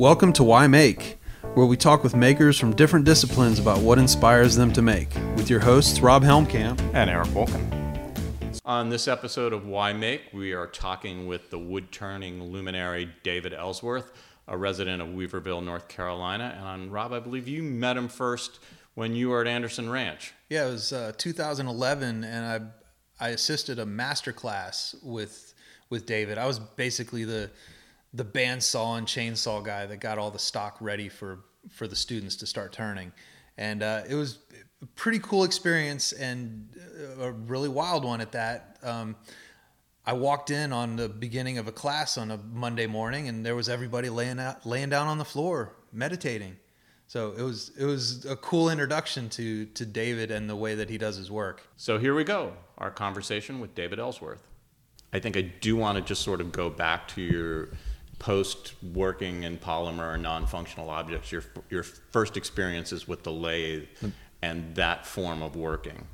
Welcome to Why Make, where we talk with makers from different disciplines about what inspires them to make, with your hosts Rob Helmkamp and Eric Wolken. On this episode of Why Make, we are talking with the wood turning luminary David Ellsworth, a resident of Weaverville, North Carolina. And Rob, I believe you met him first when you were at Anderson Ranch. Yeah, it was uh, 2011, and I I assisted a master class with with David. I was basically the the bandsaw and chainsaw guy that got all the stock ready for for the students to start turning, and uh, it was a pretty cool experience and a really wild one at that. Um, I walked in on the beginning of a class on a Monday morning, and there was everybody laying out, laying down on the floor meditating. So it was it was a cool introduction to to David and the way that he does his work. So here we go, our conversation with David Ellsworth. I think I do want to just sort of go back to your post working in polymer or non-functional objects, your your first experiences with the lathe and that form of working.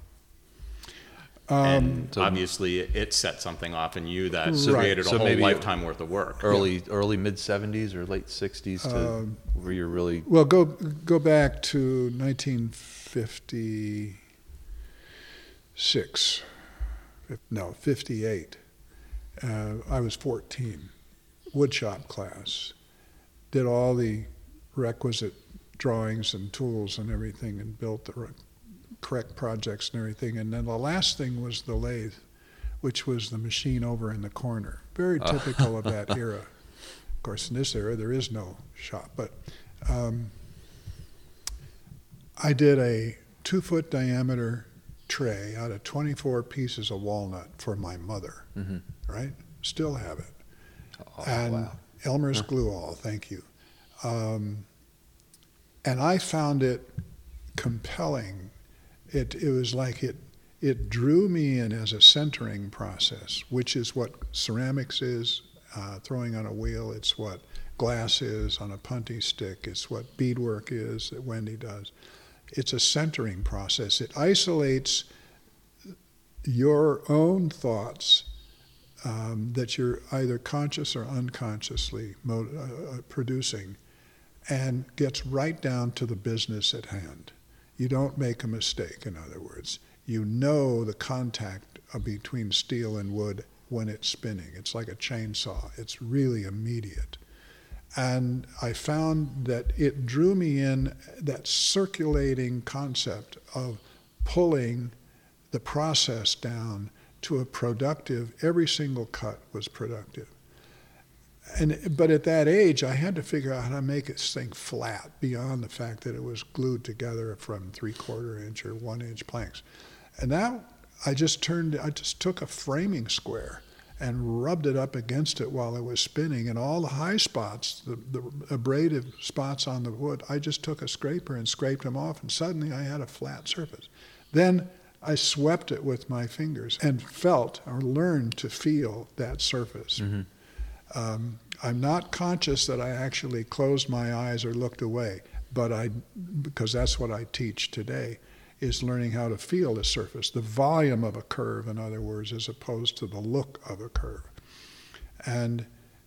Um, and so obviously, it set something off in you that right. created a so whole lifetime worth of work. Early, yeah. early mid '70s or late '60s, to um, where you're really well. Go go back to 1956. No, 58. Uh, I was 14 woodshop class, did all the requisite drawings and tools and everything, and built the correct projects and everything. And then the last thing was the lathe, which was the machine over in the corner. Very oh. typical of that era. Of course, in this era, there is no shop. But um, I did a two foot diameter tray out of 24 pieces of walnut for my mother, mm-hmm. right? Still have it. Oh, and wow. Elmer's glue all, thank you. Um, and I found it compelling. It, it was like it, it drew me in as a centering process, which is what ceramics is, uh, throwing on a wheel. It's what glass is on a punty stick. It's what beadwork is that Wendy does. It's a centering process. It isolates your own thoughts um, that you're either conscious or unconsciously mo- uh, uh, producing and gets right down to the business at hand. You don't make a mistake, in other words. You know the contact between steel and wood when it's spinning. It's like a chainsaw, it's really immediate. And I found that it drew me in that circulating concept of pulling the process down to a productive, every single cut was productive. And, but at that age, I had to figure out how to make this thing flat beyond the fact that it was glued together from three quarter inch or one inch planks. And that, I just turned, I just took a framing square and rubbed it up against it while it was spinning. And all the high spots, the, the abrasive spots on the wood, I just took a scraper and scraped them off, and suddenly I had a flat surface. Then I swept it with my fingers and felt or learned to feel that surface. Mm-hmm. Um, I'm not conscious that I actually closed my eyes or looked away, but I, because that's what I teach today, is learning how to feel the surface, the volume of a curve, in other words, as opposed to the look of a curve. And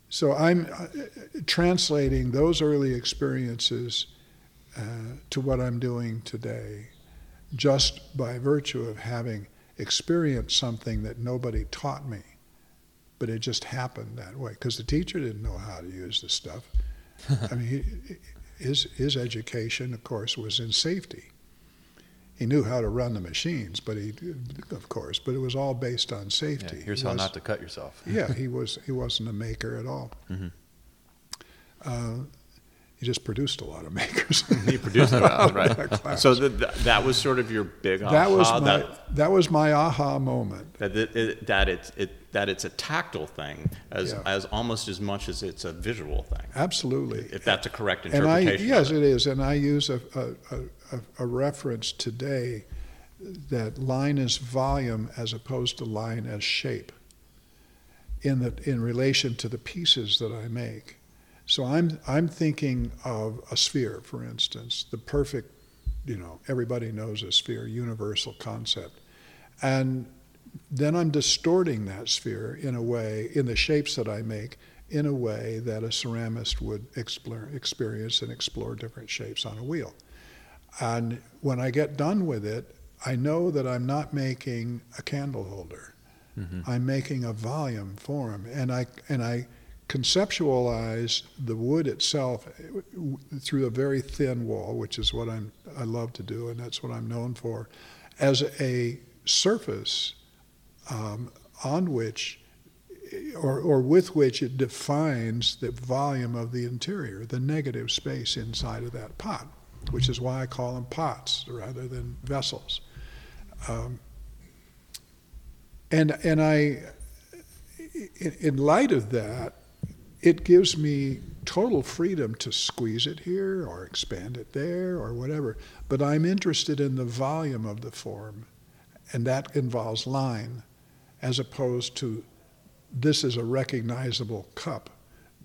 so I'm uh, translating those early experiences uh, to what I'm doing today just by virtue of having experienced something that nobody taught me. But it just happened that way because the teacher didn't know how to use the stuff. I mean, he, his, his education, of course, was in safety. He knew how to run the machines, but he, of course, but it was all based on safety. Yeah, here's he how was, not to cut yourself. yeah, he was he wasn't a maker at all. Mm-hmm. Uh, he just produced a lot of makers. he produced a lot, right? So the, the, that was sort of your big aha. That was my that, that was my aha moment. That it, it, that it's it, that it's a tactile thing as yeah. as almost as much as it's a visual thing. Absolutely. If that's a correct interpretation. And I, yes, it. it is, and I use a, a, a, a reference today that line is volume as opposed to line as shape. In the in relation to the pieces that I make so I'm, I'm thinking of a sphere, for instance, the perfect, you know, everybody knows a sphere, universal concept. And then I'm distorting that sphere in a way, in the shapes that I make, in a way that a ceramist would explore, experience and explore different shapes on a wheel. And when I get done with it, I know that I'm not making a candle holder. Mm-hmm. I'm making a volume form, and I and I conceptualize the wood itself through a very thin wall, which is what I'm I love to do, and that's what I'm known for, as a surface um, on which or, or with which it defines the volume of the interior, the negative space inside of that pot, which is why I call them pots rather than vessels. Um, and and I, in, in light of that, it gives me total freedom to squeeze it here or expand it there or whatever. But I'm interested in the volume of the form, and that involves line, as opposed to this is a recognizable cup,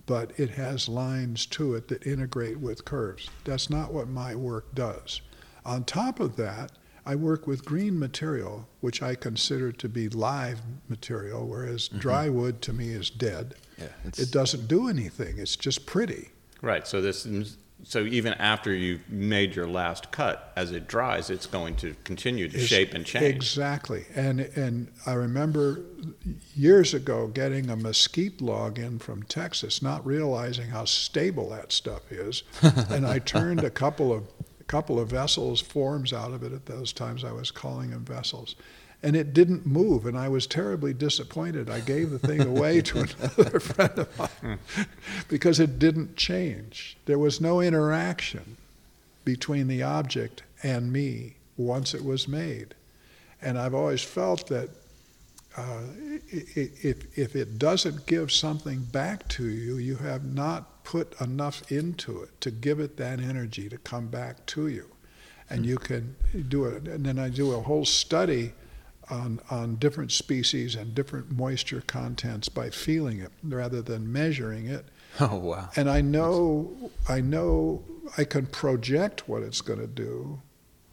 but it has lines to it that integrate with curves. That's not what my work does. On top of that, I work with green material, which I consider to be live material, whereas mm-hmm. dry wood to me is dead. Yeah, it doesn't do anything. It's just pretty. Right. So this so even after you've made your last cut, as it dries, it's going to continue to it's, shape and change. Exactly. And and I remember years ago getting a mesquite log in from Texas, not realizing how stable that stuff is, and I turned a couple of a couple of vessels forms out of it at those times. I was calling them vessels. And it didn't move, and I was terribly disappointed. I gave the thing away to another friend of mine because it didn't change. There was no interaction between the object and me once it was made. And I've always felt that uh, if, if it doesn't give something back to you, you have not put enough into it to give it that energy to come back to you. And you can do it. And then I do a whole study on, on different species and different moisture contents by feeling it rather than measuring it. Oh wow! And I know I know I can project what it's going to do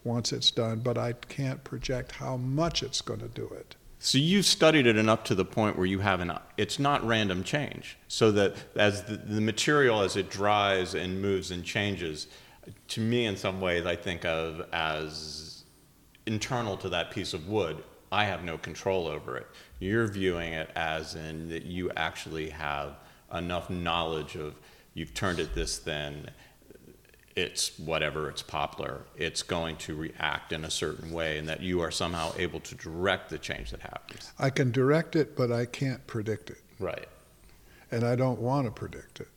once it's done, but I can't project how much it's going to do it. So you've studied it enough to the point where you have an it's not random change. So that as the, the material as it dries and moves and changes, to me in some ways I think of as internal to that piece of wood. I have no control over it. You're viewing it as in that you actually have enough knowledge of you've turned it this thin it's whatever, it's poplar, it's going to react in a certain way, and that you are somehow able to direct the change that happens. I can direct it, but I can't predict it. Right. And I don't want to predict it.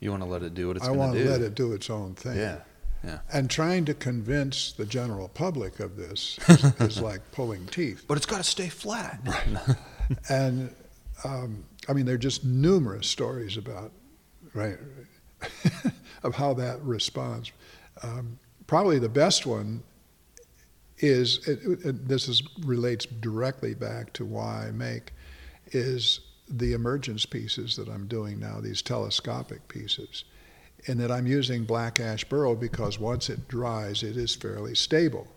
You want to let it do what it's I want to let it do its own thing. Yeah. Yeah. And trying to convince the general public of this is, is like pulling teeth. But it's got to stay flat. Right. and um, I mean, there are just numerous stories about, right, of how that responds. Um, probably the best one is it, it, this is relates directly back to why I make is the emergence pieces that I'm doing now, these telescopic pieces, and that I'm using black ash burl because once it dries, it is fairly stable.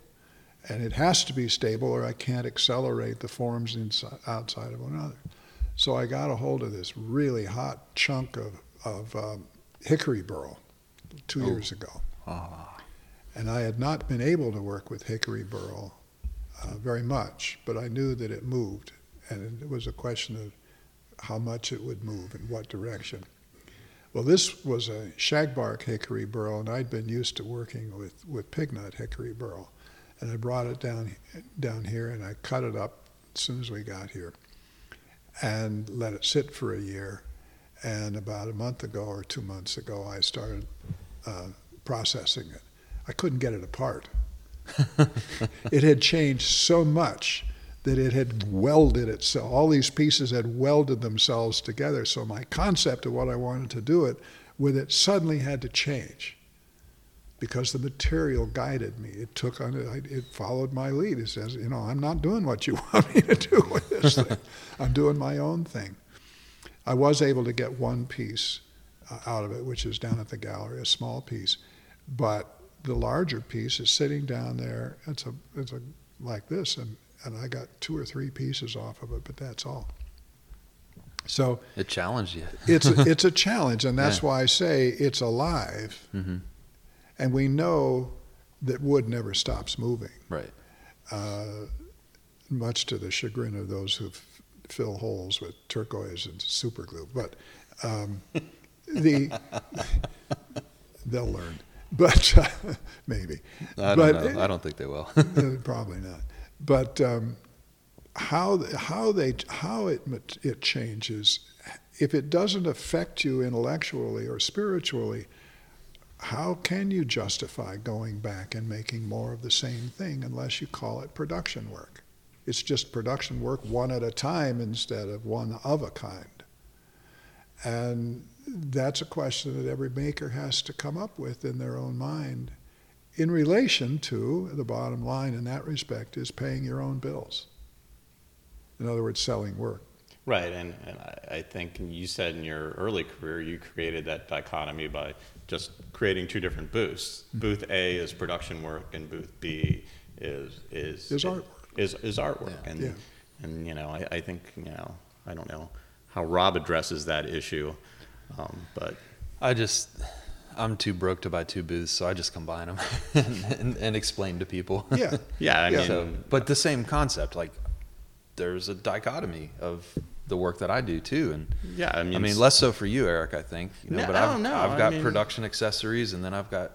And it has to be stable or I can't accelerate the forms inside, outside of one another. So I got a hold of this really hot chunk of, of um, hickory burl two oh. years ago. Ah. And I had not been able to work with hickory burl uh, very much, but I knew that it moved, and it was a question of how much it would move in what direction. Well, this was a shagbark hickory burl, and I'd been used to working with, with pignut hickory burl. And I brought it down, down here and I cut it up as soon as we got here and let it sit for a year. And about a month ago or two months ago, I started uh, processing it. I couldn't get it apart. it had changed so much that it had welded itself. All these pieces had welded themselves together. So my concept of what I wanted to do it with it suddenly had to change because the material guided me. It took on it, it followed my lead. It says, you know, I'm not doing what you want me to do with this thing. I'm doing my own thing. I was able to get one piece uh, out of it, which is down at the gallery, a small piece, but the larger piece is sitting down there. It's a it's a like this, and and I got two or three pieces off of it, but that's all. So It challenged you. it's a, it's a challenge, and that's Yeah. why I say it's alive, hmm and we know that wood never stops moving. Right. uh, much to the chagrin of those who f- fill holes with turquoise and super glue. But um, the they'll learn, but uh, maybe. I don't but know. I don't think they will. probably not. But um, how how they how it it changes if it doesn't affect you intellectually or spiritually. How can you justify going back and making more of the same thing unless you call it production work? It's just production work one at a time instead of one of a kind. And that's a question that every maker has to come up with in their own mind in relation to the bottom line in that respect is paying your own bills. In other words, selling work. Right, and, and I, I think you said in your early career you created that dichotomy by just creating two different booths. Mm-hmm. Booth A is production work, and booth B is is Is artwork. Is is artwork, Yeah. and Yeah. and you know I, I think you know I don't know how Rob addresses that issue, um, but I just, I'm too broke to buy two booths, so I just combine them and, and, and explain to people. Yeah. yeah, I mean, So, but the same concept, like there's a dichotomy of the work that I do too, and yeah, I mean, I mean less so for you, Eric. I think you know, No, but I I've, don't know. I've I got mean- production accessories, and then I've got.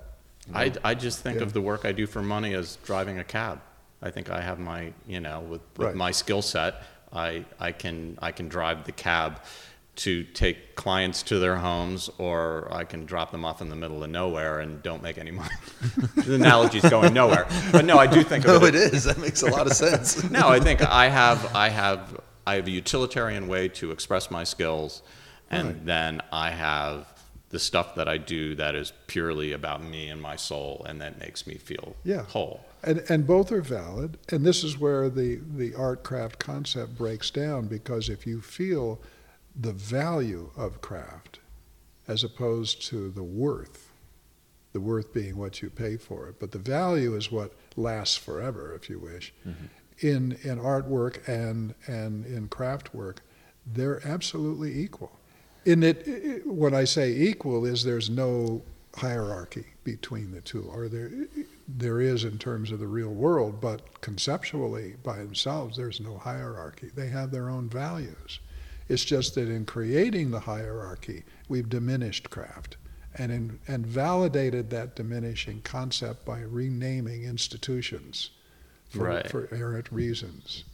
you know, I, I just think Yeah. of the work I do for money as driving a cab. I think I have my, you know, with, with Right. my skill set, I, I can I can drive the cab to take clients to their homes, or I can drop them off in the middle of nowhere and don't make any money. the analogy's going nowhere, but no, I do think of no, it. it is. That makes a lot of sense. no, I think I have I have I have a utilitarian way to express my skills, and Right. then I have the stuff that I do that is purely about me and my soul, and that makes me feel Yeah. whole. And, and both are valid. And this is where the, the art craft concept breaks down because if you feel the value of craft as opposed to the worth, the worth being what you pay for it, but the value is what lasts forever, if you wish. Mm-hmm. In, in artwork and, and in craft work, they're absolutely equal. In that, i- i- when I say equal, is there's no hierarchy between the two, or there, there is in terms of the real world, but conceptually by themselves, there's no hierarchy. They have their own values. It's just that in creating the hierarchy, we've diminished craft and, in, and validated that diminishing concept by renaming institutions for, Right. for errant reasons.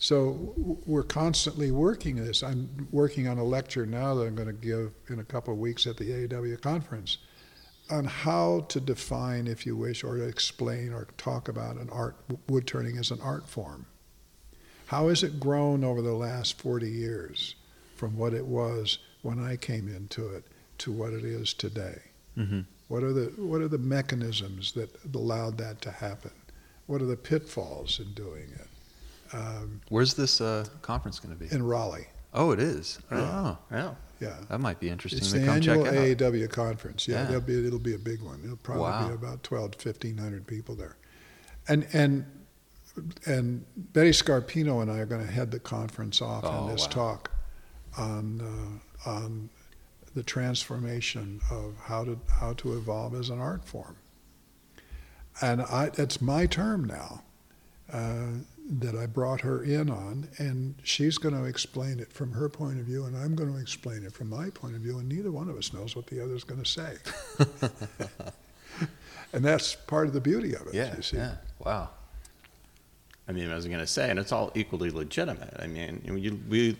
So we're constantly working this. I'm working on a lecture now that I'm going to give in a couple of weeks at the AAW conference on how to define, if you wish, or explain or talk about an art wood turning as an art form. How has it grown over the last 40 years from what it was when I came into it to what it is today? hmm What are the what are the mechanisms that allowed that to happen? What are the pitfalls in doing it? Um, Where's this uh, conference going to be? in Raleigh, oh, it is. Yeah. Oh, Yeah. yeah. that might be interesting It's to the come check annual. AAW conference. Yeah, Yeah. There'll be, it'll be a big one. It'll probably Wow. be about 12 to 1,500 people there. And, and, and Betty Scarpino and I are going to head the conference off Oh, in this wow. talk on, uh, on the transformation of how to, how to evolve as an art form. And I, it's my term now uh, that I brought her in on, and she's going to explain it from her point of view, and I'm going to explain it from my point of view, and neither one of us knows what the other's going to say. and that's part of the beauty of it. yeah, you see. yeah. Wow. I mean, I was going to say, and it's all equally legitimate. I mean, you, we,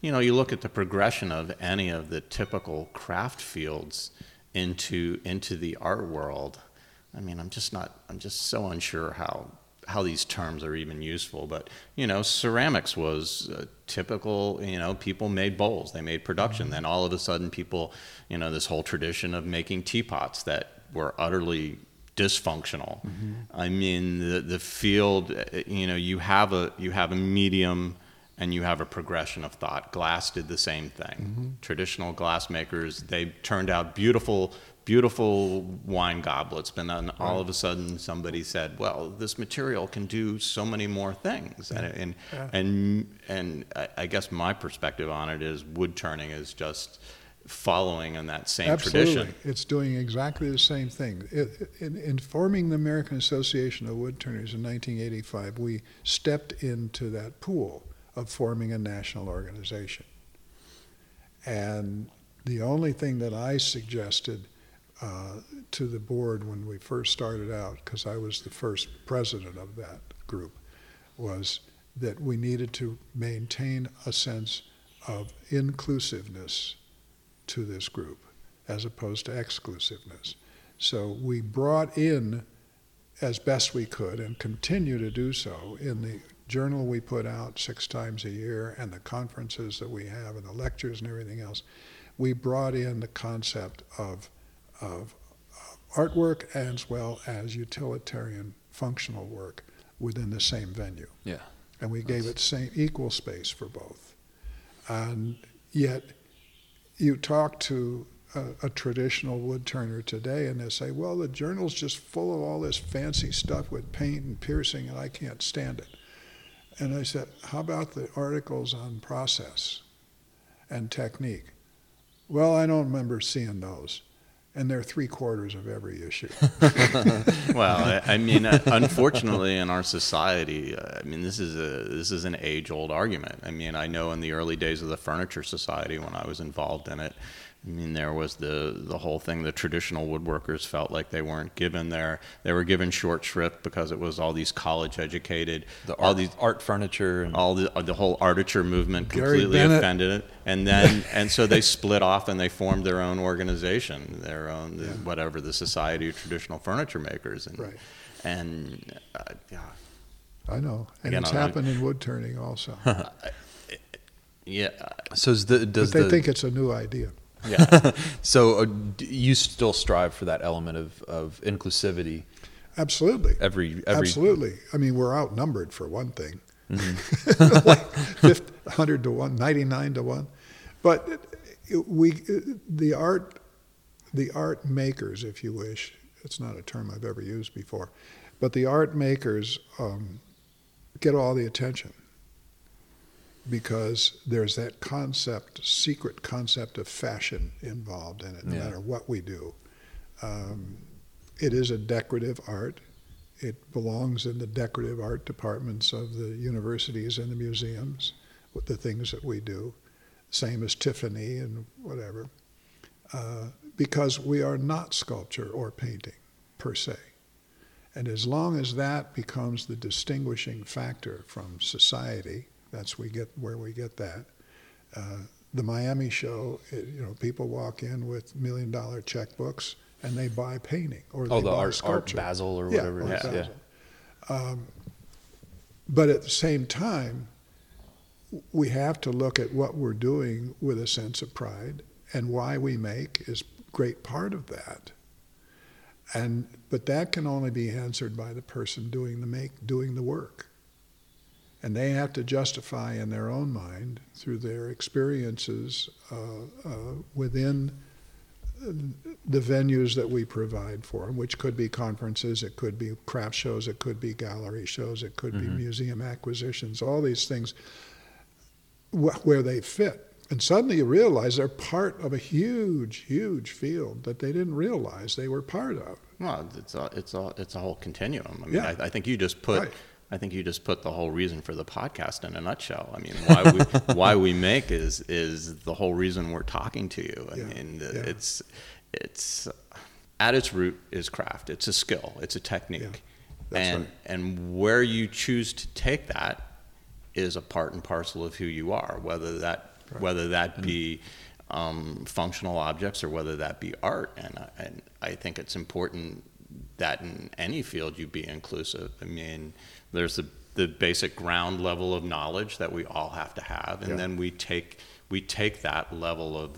you know, you look at the progression of any of the typical craft fields into into the art world. I mean, I'm just not, I'm just so unsure how how these terms are even useful. But you know, ceramics was uh, typical. You know, people made bowls, they made production. Then all of a sudden, people, you know, this whole tradition of making teapots that were utterly dysfunctional. I mean, the the field, uh, you know, you have a you have a medium and you have a progression of thought. Glass did the same thing. Traditional glass makers, they turned out beautiful beautiful wine goblets, but then all of a sudden somebody said, "Well, this material can do so many more things," and and Yeah. and, and I guess my perspective on it is wood turning is just following in that same Absolutely. tradition. It's doing exactly the same thing. It, in, in forming the American Association of Woodturners in 1985, we stepped into that pool of forming a national organization. And the only thing that I suggested uh, to the board when we first started out, because I was the first president of that group, was that we needed to maintain a sense of inclusiveness to this group as opposed to exclusiveness. So we brought in as best we could and continue to do so in the journal we put out six times a year and the conferences that we have and the lectures and everything else. We brought in the concept of, of uh, artwork as well as utilitarian functional work within the same venue. Yeah. And we gave it same equal space for both. And yet you talk to a, a traditional woodturner today and they say, well, the journal's just full of all this fancy stuff with paint and piercing and I can't stand it. And I said, how about the articles on process and technique? Well, I don't remember seeing those. And they're three quarters of every issue. well, I, I mean, uh, unfortunately, in our society, uh, I mean, this is a this is an age-old argument. I mean, I know in the early days of the Furniture Society, when I was involved in it, I mean, there was the the whole thing. The traditional woodworkers felt like they weren't given their they were given short shrift because it was all these college-educated, The all art, these art furniture and all the the whole artiture movement completely offended it, and then and so they split off and they formed their own organization, their own Yeah. whatever the Society of Traditional Furniture Makers, and Right. and uh, yeah, I know. And Again, it's I'm happened in wood turning also. yeah, so is the, But does they the think it's a new idea. Yeah. so uh, you still strive for that element of, of inclusivity Absolutely. every every Absolutely. I mean, we're outnumbered for one thing. Mm-hmm. like 50, 100 to 1, 99 to 1. But it- it- we, the art, the art makers, if you wish, it's not a term I've ever used before, but the art makers um, get all the attention because there's that concept, secret concept of fashion involved in it, no Yeah. matter what we do. Um, it is a decorative art. It belongs in the decorative art departments of the universities and the museums, with the things that we do, same as Tiffany and whatever, uh, because we are not sculpture or painting per se. And as long as that becomes the distinguishing factor from society, that's we get where we get that. Uh, the Miami show, it, you know, people walk in with million dollar checkbooks and they buy painting or oh the art, art. Basel or whatever it Art is. Yeah. Um, but at the same time, we have to look at what we're doing with a sense of pride, and why we make is great part of that. And but that can only be answered by the person doing the make doing the work. And they have to justify in their own mind through their experiences uh, uh, within uh, the venues that we provide for them, which could be conferences, it could be craft shows, it could be gallery shows, it could be museum acquisitions, all these things wh- where they fit. And suddenly you realize they're part of a huge, huge field that they didn't realize they were part of. Well, it's a it's a it's a whole continuum. I mean, Yeah. I, I think you just put. Right. I think you just put the whole reason for the podcast in a nutshell. I mean, why we why we make is is the whole reason we're talking to you. I Yeah. mean, Yeah. it's it's at its root is craft. It's a skill. It's a technique, That's and right. and where you choose to take that is a part and parcel of who you are. Whether that whether that be um, functional objects or whether that be art, and and I think it's important that in any field you be inclusive. I mean, there's the the basic ground level of knowledge that we all have to have, and Yeah. then we take we take that level of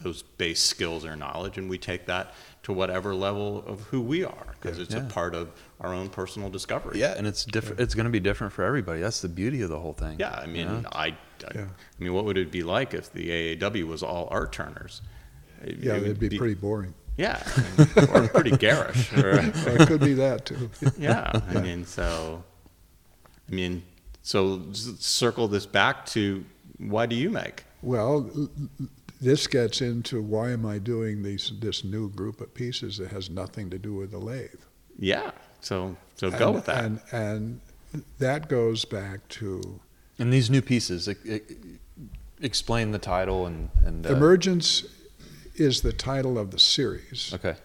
those base skills or knowledge, and we take that to whatever level of who we are, because it's Yeah. a part of our own personal discovery. Yeah, and it's different. It's going to be different for everybody. That's the beauty of the whole thing. Yeah, I mean, you know? I, I, Yeah. I mean, what would it be like if the AAW was all art turners? It- Yeah, it would it'd be, pretty boring. Yeah, I mean, or pretty garish. Or, Or it could be that too. yeah, I mean, so, I mean, so s- circle this back to why do you make? Well, l- l- this gets into why am I doing these this new group of pieces that has nothing to do with the lathe. Yeah, so so go with that. And and that goes back to And these new pieces, e- e- explain the title and and uh, Emergence is the title of the series. Okay.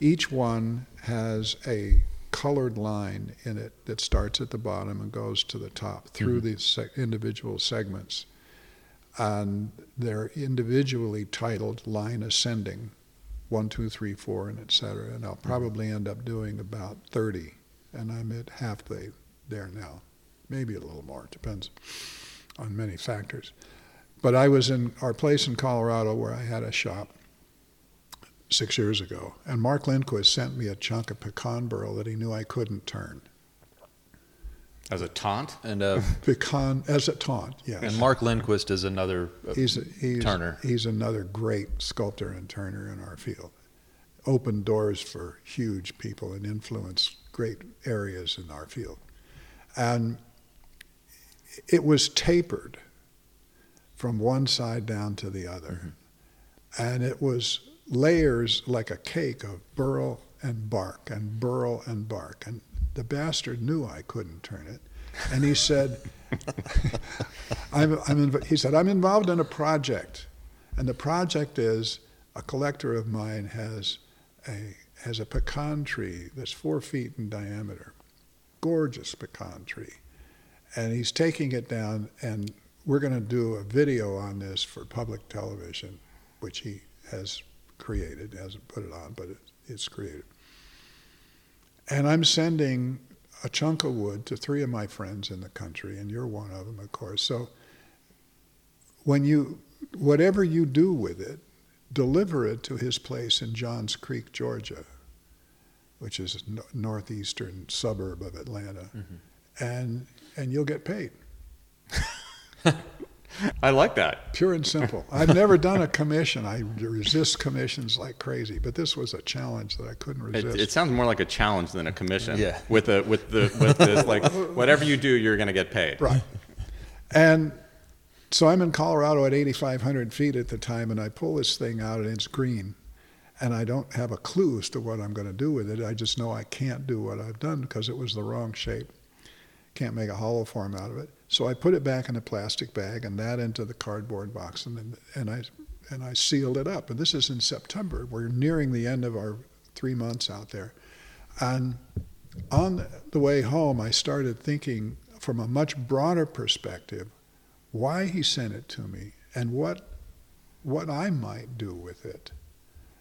Each one has a colored line in it that starts at the bottom and goes to the top through Mm-hmm. the se- individual segments. And they're individually titled line ascending, one, two, three, four, and et cetera. And I'll Mm-hmm. probably end up doing about 30. And I'm at halfway there now. Maybe a little more, depends on many factors. But I was in our place in Colorado where I had a shop six years ago, and Mark Lindquist sent me a chunk of pecan burl that he knew I couldn't turn. As a taunt, And uh, Pecan as a taunt, yes. and Mark Lindquist is another uh, he's he's Turner. He's another great sculptor and turner in our field. Opened doors for huge people and influenced great areas in our field. And it was tapered from one side down to the other. And it was layers like a cake of burl and bark and burl and bark. And the bastard knew I couldn't turn it. And he said, I'm, I'm inv- he said, I'm involved in a project. And the project is a collector of mine has a, has a pecan tree that's four feet in diameter. Gorgeous pecan tree. And he's taking it down, and we're going to do a video on this for public television, which he has created, hasn't put it on, but it, it's created. And I'm sending a chunk of wood to three of my friends in the country, and you're one of them, of course. So when you, whatever you do with it, deliver it to his place in Johns Creek, Georgia, which is a no- northeastern suburb of Atlanta, mm-hmm. and and you'll get paid. I like that. Pure and simple. I've never done a commission. I resist commissions like crazy, but this was a challenge that I couldn't It, resist. it sounds more like a challenge than a commission. Yeah. With a with the with this like whatever you do, you're gonna get paid. Right. And so I'm in Colorado at 8,500 feet at the time, and I pull this thing out, and it's green. And I don't have a clue as to what I'm going to do with it. I just know I can't do what I've done because it was the wrong shape. Can't make a hollow form out of it. So I put it back in a plastic bag and that into the cardboard box, and then, and I and I sealed it up. And this is in September. We're nearing the end of our three months out there, and on the way home, I started thinking from a much broader perspective why he sent it to me and what what I might do with it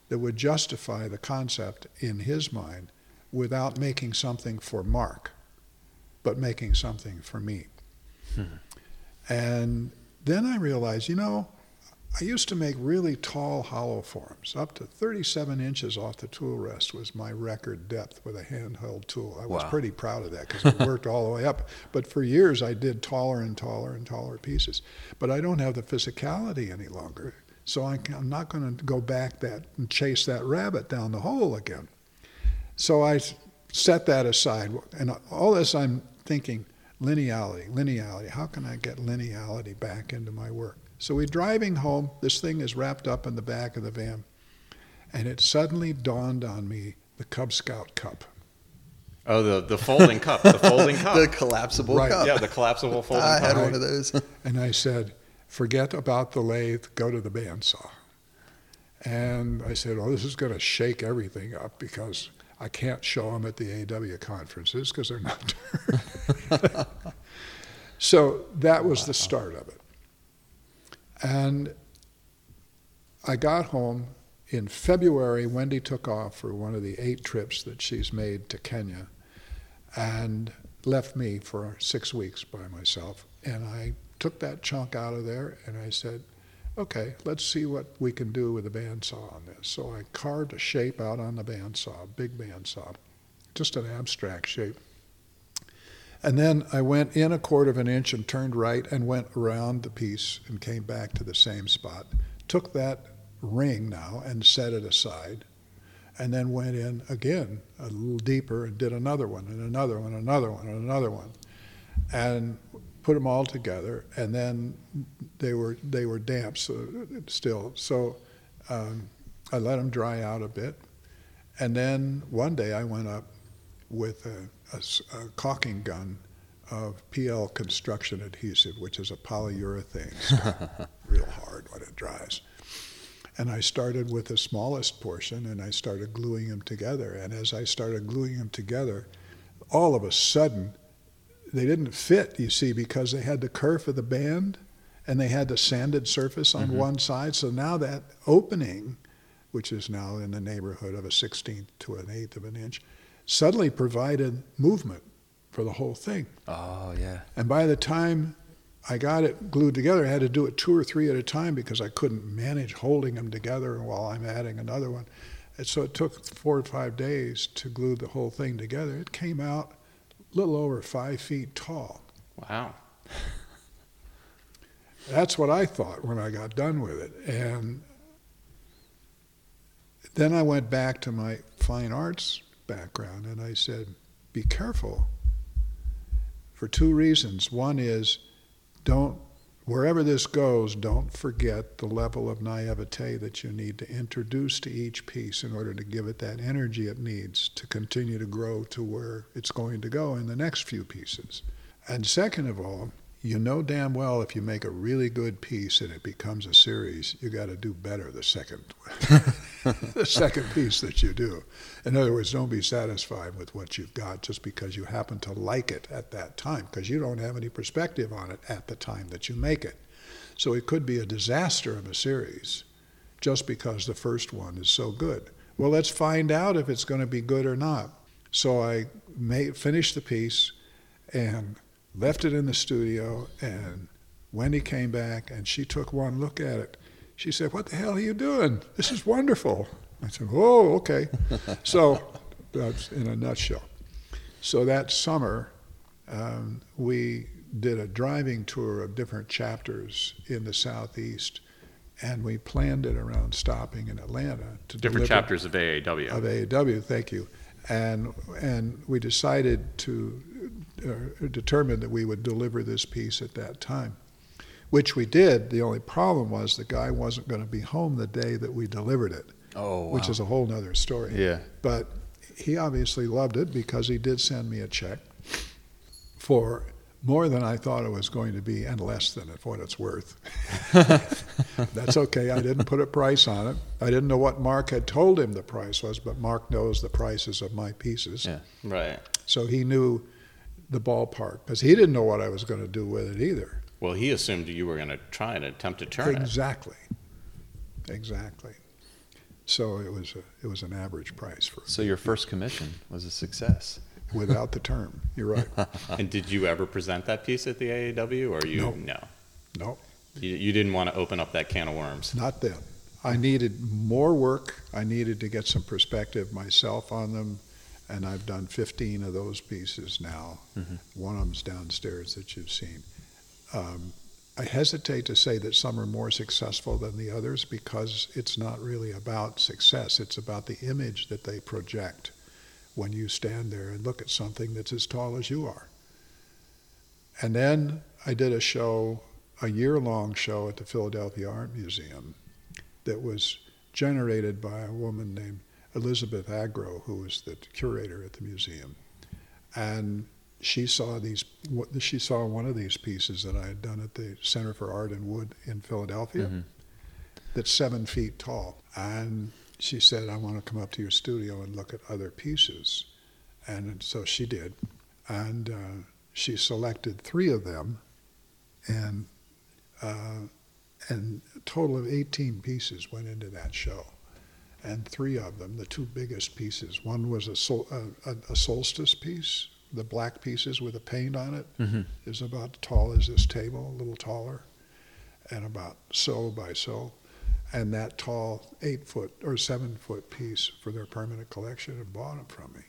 that would justify the concept in his mind without making something for Mark, but making something for me. Hmm. And then I realized, you know, I used to make really tall hollow forms. Up to 37 inches off the tool rest was my record depth with a handheld tool. I was Wow. pretty proud of that because it worked all the way up. But for years, I did taller and taller and taller pieces. But I don't have the physicality any longer. So I I'm not going to go back that and chase that rabbit down the hole again. So I set that aside. And all this, I'm thinking lineality, lineality. How can I get lineality back into my work? So we're driving home. This thing is wrapped up in the back of the van. And it suddenly dawned on me the Cub Scout cup. Oh, the the folding cup, the folding cup. the collapsible Right. cup. yeah, the collapsible folding I cup. had one of those. And I said, forget about the lathe, go to the bandsaw. And I said, oh, this is going to shake everything up because I can't show them at the AW conferences because they're not. so that was the start of it. And I got home in February. Wendy took off for one of the eight trips that she's made to Kenya and left me for six weeks by myself. And I took that chunk out of there and I said, okay, let's see what we can do with the bandsaw on this. So I carved a shape out on the bandsaw, big bandsaw, just an abstract shape. And then I went in a quarter of an inch and turned right and went around the piece and came back to the same spot. Took that ring now and set it aside. and then went in again a little deeper and did another one and another one, and another one, and another one, and put them all together. And then they were they were damp so, still, so um, I let them dry out a bit, and then one day I went up with a, a, a caulking gun of PL construction adhesive, which is a polyurethane, stuff, real hard when it dries. And I started with the smallest portion and I started gluing them together. And as I started gluing them together, all of a sudden, they didn't fit, you see, because they had the curve of the band and they had the sanded surface on mm-hmm. one side. So now that opening, which is now in the neighborhood of a 16th to an eighth of an inch, suddenly provided movement for the whole thing. Oh, yeah. And by the time I got it glued together, I had to do it two or three at a time because I couldn't manage holding them together while I'm adding another one. And so it took four or five days to glue the whole thing together. It came out little over five feet tall. Wow. That's what I thought when I got done with it. And then I went back to my fine arts background and I said, be careful for two reasons. One is don't, wherever this goes, don't forget the level of naivete that you need to introduce to each piece in order to give it that energy it needs to continue to grow to where it's going to go in the next few pieces. And second of all, you know damn well if you make a really good piece and it becomes a series, you got to do better the second the second piece that you do. In other words, don't be satisfied with what you've got just because you happen to like it at that time because you don't have any perspective on it at the time that you make it. So it could be a disaster of a series just because the first one is so good. Well, let's find out if it's going to be good or not. So I made, finished the piece and left it in the studio, and Wendy came back and she took one look at it. She said, What the hell are you doing? This is wonderful. I said, Oh, okay. so that's in a nutshell. So that summer, um, we did a driving tour of different chapters in the Southeast, and we planned it around stopping in Atlanta to different chapters of AAW. Of AAW, thank you. And and we decided to Uh, determined that we would deliver this piece at that time, which we did. The only problem was the guy wasn't going to be home the day that we delivered it. Oh, wow. Which is a whole other story. Yeah. But he obviously loved it because he did send me a check for more than I thought it was going to be and less than what it's worth. That's okay. I didn't put a price on it. I didn't know what Mark had told him the price was, but Mark knows the prices of my pieces. Yeah. Right. So he knew the ballpark because he didn't know what I was going to do with it either. Well, he assumed you were going to try and attempt to turn exactly. it. Exactly. Exactly. So it was a, it was an average price for. So your first commission was a success. Without the term, you're right. and did you ever present that piece at the AAW, or you nope. no? No. You, you didn't want to open up that can of worms. Not then. I needed more work. I needed to get some perspective myself on them and I've done 15 of those pieces now. Mm-hmm. One of them's downstairs that you've seen. Um, I hesitate to say that some are more successful than the others because it's not really about success. It's about the image that they project when you stand there and look at something that's as tall as you are. And then I did a show, a year long show at the Philadelphia Art Museum that was generated by a woman named Elizabeth Agro, who was the curator at the museum, and she saw these. She saw one of these pieces that I had done at the Center for Art in Wood in Philadelphia. Mm-hmm. That's seven feet tall, and she said, "I want to come up to your studio and look at other pieces," and so she did, and uh, she selected three of them, and uh, and a total of 18 pieces went into that show and three of them, the two biggest pieces. One was a, sol- a, a solstice piece, the black pieces with the paint on it, mm-hmm. is about as tall as this table, a little taller, and about so by so. And that tall eight foot or seven foot piece for their permanent collection and bought them from me,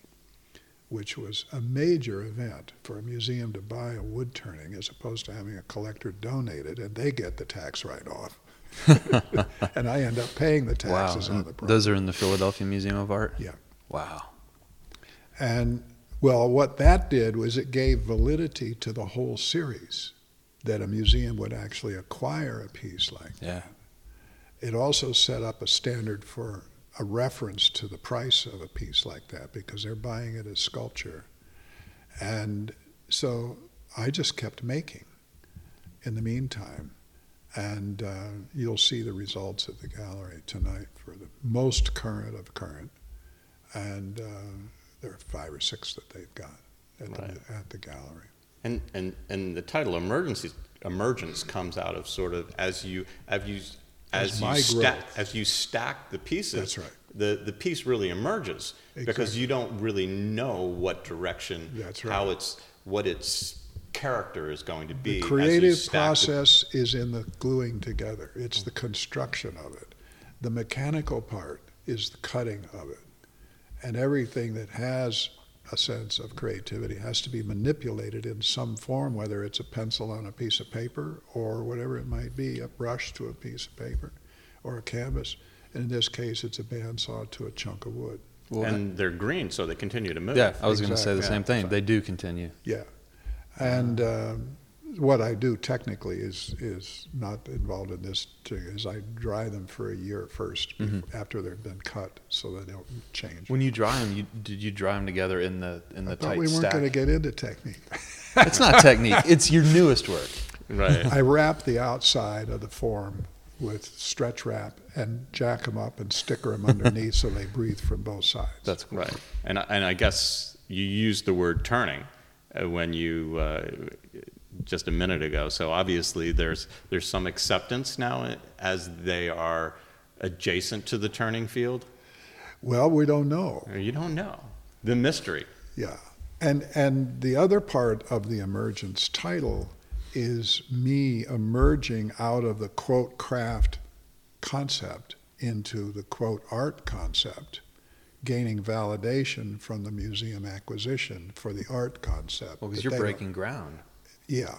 which was a major event for a museum to buy a wood turning as opposed to having a collector donate it and they get the tax write off. and I end up paying the Wow. taxes on the property. those are in the Philadelphia Museum of Art? Yeah. Wow. And well, what that did was it gave validity to the whole series that a museum would actually acquire a piece like Yeah. that. It also set up a standard for a reference to the price of a piece like that because they're buying it as sculpture. And so I just kept making in the meantime. And uh, you'll see the results at the gallery tonight for the most current of current. And uh, there are five or six that they've got at, Right. the, at the gallery. And, and, and the title emergency, emergence comes out of sort of as you, as you, As as you stack, as you stack the pieces. That's right. The, the piece really emerges because you don't really know what direction, That's how it's, what its character is going to be. The as you creative the- process is in the gluing together. It's the construction of it. The mechanical part is the cutting of it. And everything that has a sense of creativity has to be manipulated in some form, whether it's a pencil on a piece of paper or whatever it might be, a brush to a piece of paper or a canvas. And in this case, it's a bandsaw to a chunk of wood. and they're green, so they continue to move. Yeah, I was going to say the Exactly. same thing. They do continue. Yeah. And um, what I do technically is is not involved in this. Too, is I dry them for a year 1st Mm-hmm. after they've been cut, so they don't change. When you dry them, you, did you dry them together in the in the I thought tight we weren't going to get into technique. it's not technique. It's your newest work. Right. I wrap the outside of the form with stretch wrap and jack them up and sticker them underneath so they breathe from both sides. That's cool. Right, and I- and I guess you used the word turning uh, when you uh, just a minute ago. So obviously there's there's some acceptance now as they are adjacent to the turning field. well, we don't know. You don't know the mystery. Yeah. And and the other part of the emergence title is me emerging out of the quote craft concept into the quote art concept, gaining validation from the museum acquisition for the art concept. Well, because you're they- breaking ground, Yeah.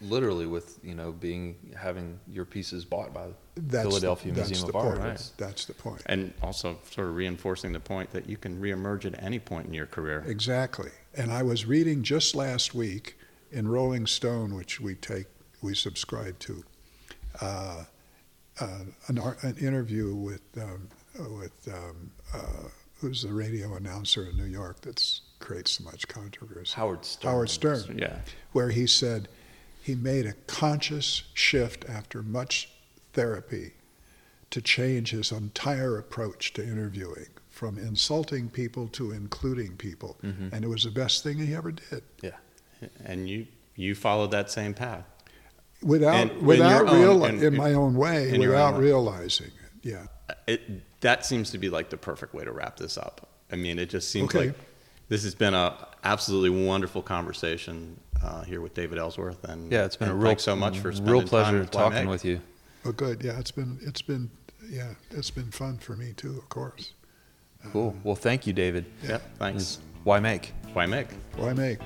literally with you know being having your pieces bought by That's Philadelphia the, that's Museum the of Art. point. Right. That's the point. And also sort of reinforcing the point that you can reemerge at any point in your career. Exactly. And I was reading just last week in Rolling Stone, which we take, we subscribe to, uh, uh, an, ar- an interview with um, uh, with um, uh, who's the radio announcer in New York that creates so much controversy. Howard Stern. Howard Stern, Yeah. where he said he made a conscious shift after much therapy to change his entire approach to interviewing from insulting people to including people. Mhm. And it was the best thing he ever did. Yeah, and you you followed that same path. Without, And without your own- real, in- in my own way, in without own realizing it. Yeah. It, that seems to be like the perfect way to wrap this up. I mean, it just seems Okay. like this has been a absolutely wonderful conversation uh, here with David Ellsworth, and Yeah, it's been a real so much for spending real time pleasure with talking with you. Well, good. Yeah, it's been, it's been, yeah, it's been fun for me too, of course. Cool. Well, thank you, David. Yeah. thanks. Why make? Why make? Why make?